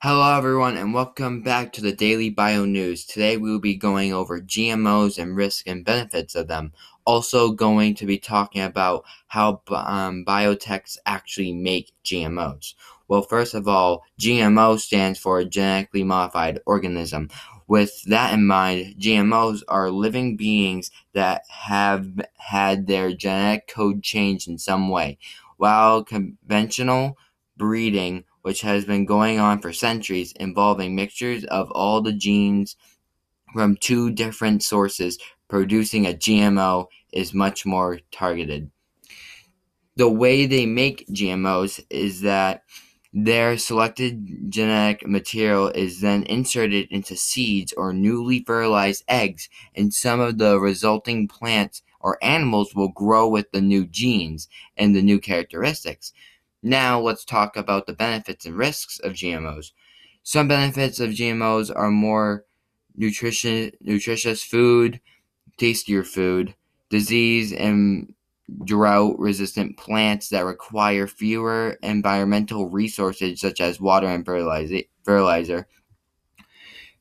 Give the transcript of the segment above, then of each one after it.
Hello, everyone, and welcome back to the Daily Bio News. Today, we will be going over GMOs and risks and benefits of them. Also, going to be talking about how um, biotechs actually make GMOs. Well, first of all, GMO stands for genetically modified organism. With that in mind, GMOs are living beings that have had their genetic code changed in some way. While conventional breeding which has been going on for centuries, involving mixtures of all the genes from two different sources, producing a GMO is much more targeted. The way they make GMOs is that their selected genetic material is then inserted into seeds or newly fertilized eggs, and some of the resulting plants or animals will grow with the new genes and the new characteristics. Now let's talk about the benefits and risks of GMOs. Some benefits of GMOs are more nutrition, nutritious food, tastier food, disease and drought resistant plants that require fewer environmental resources such as water and fertilizer,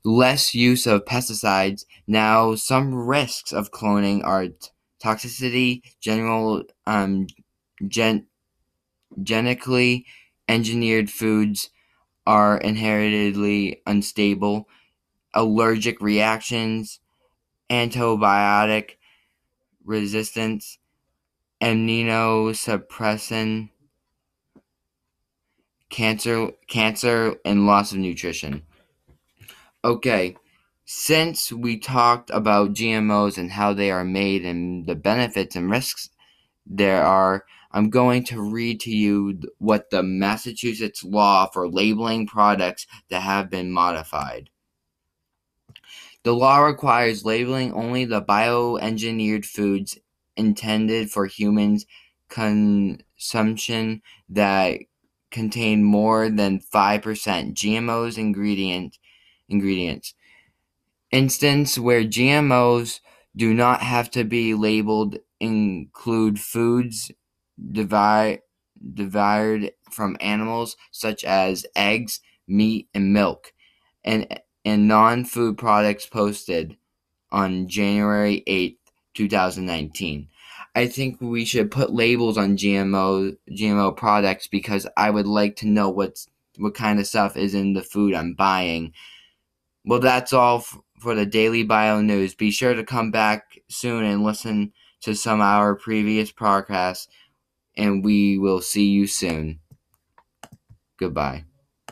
less use of pesticides. Now, some risks of cloning are toxicity, general um, gen- genetically engineered foods are inherently unstable, allergic reactions, antibiotic resistance, immunosuppression, cancer, cancer, and loss of nutrition. Okay, since we talked about GMOs and how they are made and the benefits and risks there are, I'm going to read to you what the Massachusetts law for labeling products that have been modified. The law requires labeling only the bioengineered foods intended for humans consumption that contain more than 5% GMOs ingredient, ingredients. Instance where GMOs do not have to be labeled include foods derived from animals such as eggs, meat, and milk, and, and non food products posted on January 8th, 2019. I think we should put labels on GMO GMO products because I would like to know what's what kind of stuff is in the food I'm buying. Well, that's all f- for the Daily Bio News. Be sure to come back soon and listen to some of our previous podcasts, and we will see you soon. Goodbye.